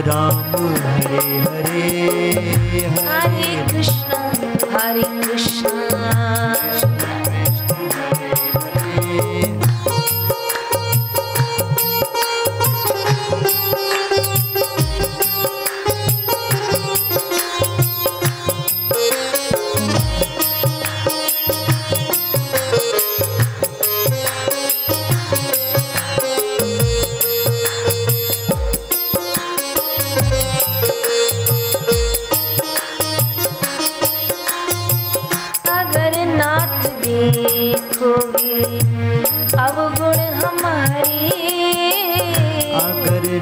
राम हरे हरे। हरे कृष्ण हरे कृष्ण।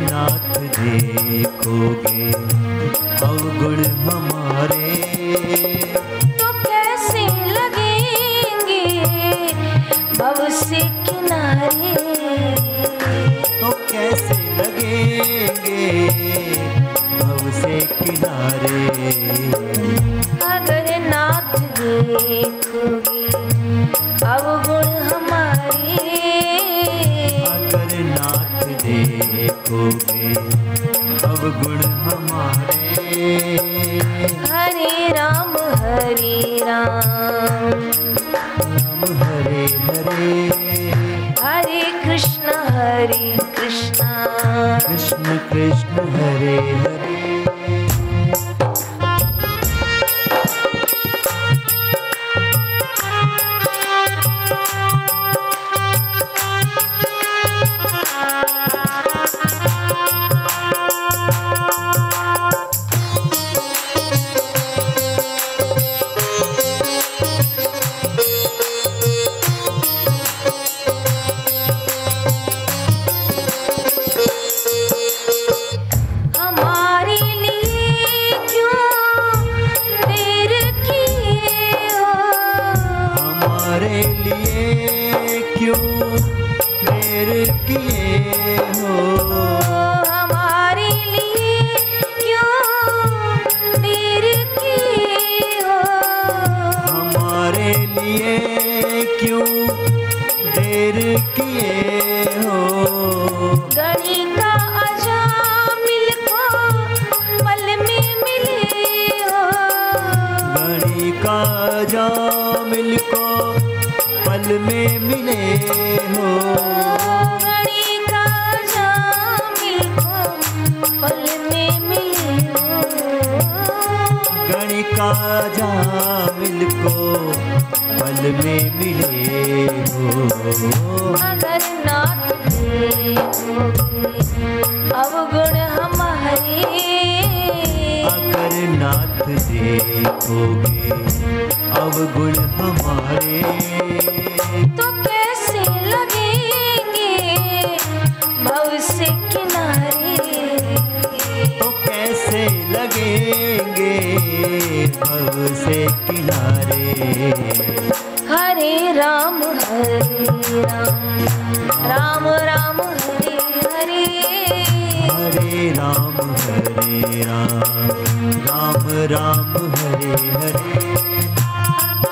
नाथ देखोगे अवगुण हमारे। तो कैसे लगेंगे भव से किनारे तो कैसे लगेंगे भव से किनारे अगर नाथ देखो Ooh. अब गुड़ हमारे। तो कैसे लगेंगे भव से किनारे? तो कैसे लगेंगे भव से किनारे? हरे राम हरे राम। राम राम हरे हरे। हरे राम हरे राम। राम हरे हरे।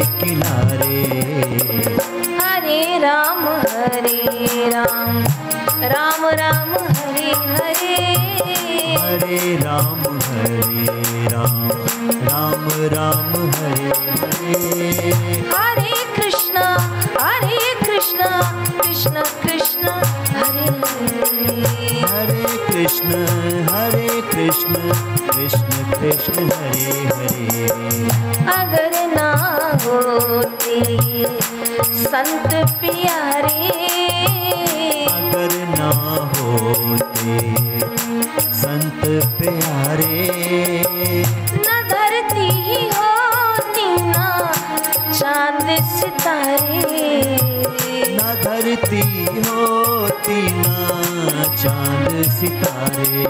किनारे। हरे राम हरे राम। राम राम हरे हरे। हरे राम हरे राम। राम राम हरे हरे। हरे कृष्णा हरे कृष्णा। कृष्ण कृष्ण हरे हरे। हरे कृष्ण हरे कृष्ण। कृष्ण कृष्ण हरे हरे। अगर ना होते। संत प्यारे अगर ना होते संत प्यारे। न धरती ही होती ना चाँद सितारे। न धरती होती ना चाँद सितारे।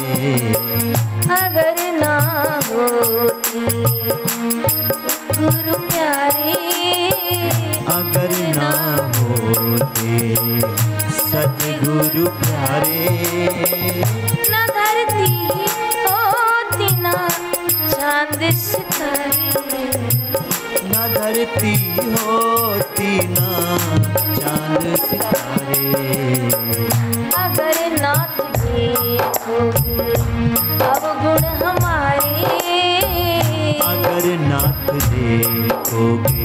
अगर ना होती गुरु प्यारे अगर ना होते सतगुरु प्यारे। न धरती होती ना चाँद सितारे। न धरती होती ना चाँद देखोगे।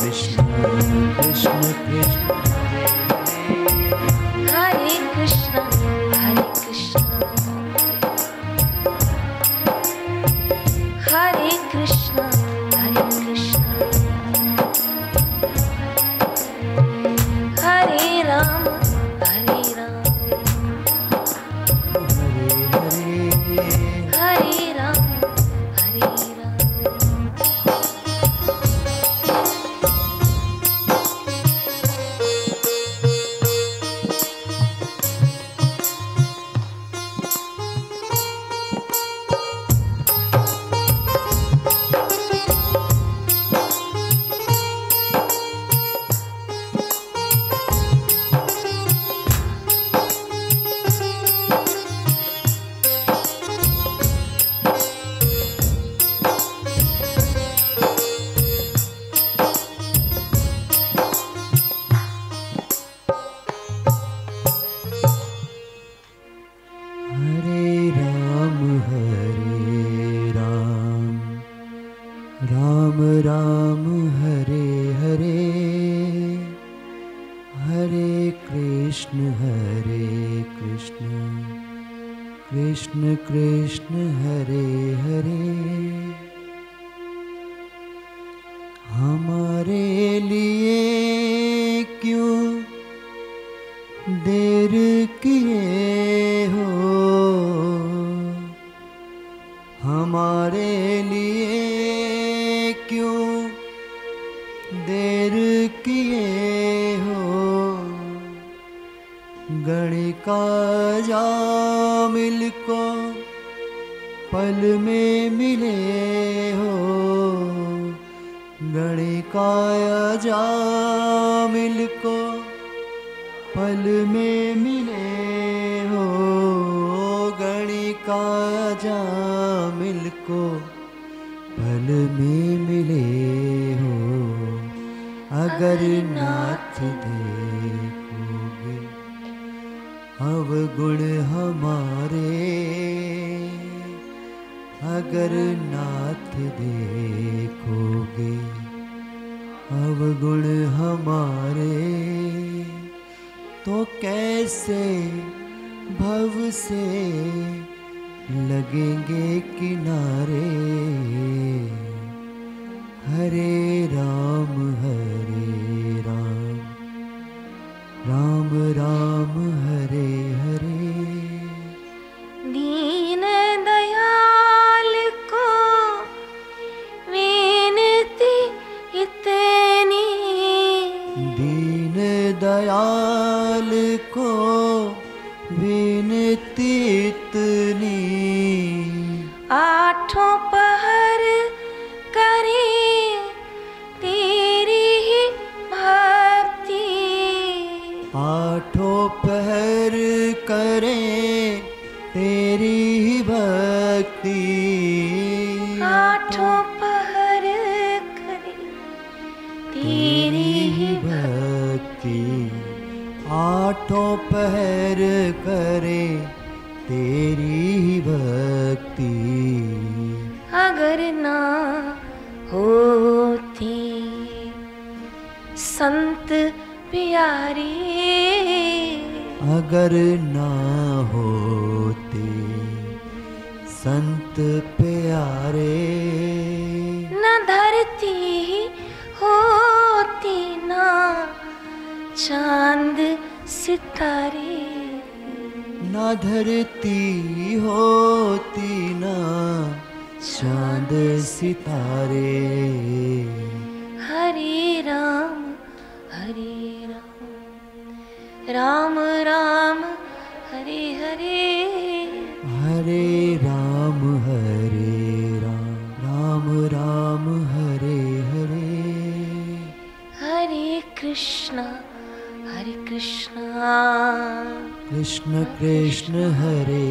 हरे राम हरे हरे। हरे कृष्ण हरे कृष्ण। कृष्ण कृष्ण, हरे हरे। हमारे लिए क्यों देर किए गणिकाया जामिल को पल में मिले हो। गणिका जामिल को पल में मिले हो। अगर नाथ देखोगे अवगुण हमारे, अगर नाथ देखोगे अवगुण हमारे तो कैसे भव से लगेंगे किनारे? हरे राम हरे आठों पहर करे तेरी ही भक्ति। आठों पहर करें तेरी ही भक्ति। आठों पहर करे तेरी ही भक्ति। अगर ना होती। संत प्यारी। अगर ना होते संत प्यारे। न धरती होती ना चाँद सितारे। न धरती होती ना चांद सितारे। हरे राम हरे राम। राम राम हरे हरे। हरे राम हरे राम। राम राम हरे हरे। हरे कृष्णा हरे कृष्णा। कृष्ण कृष्ण हरे हरे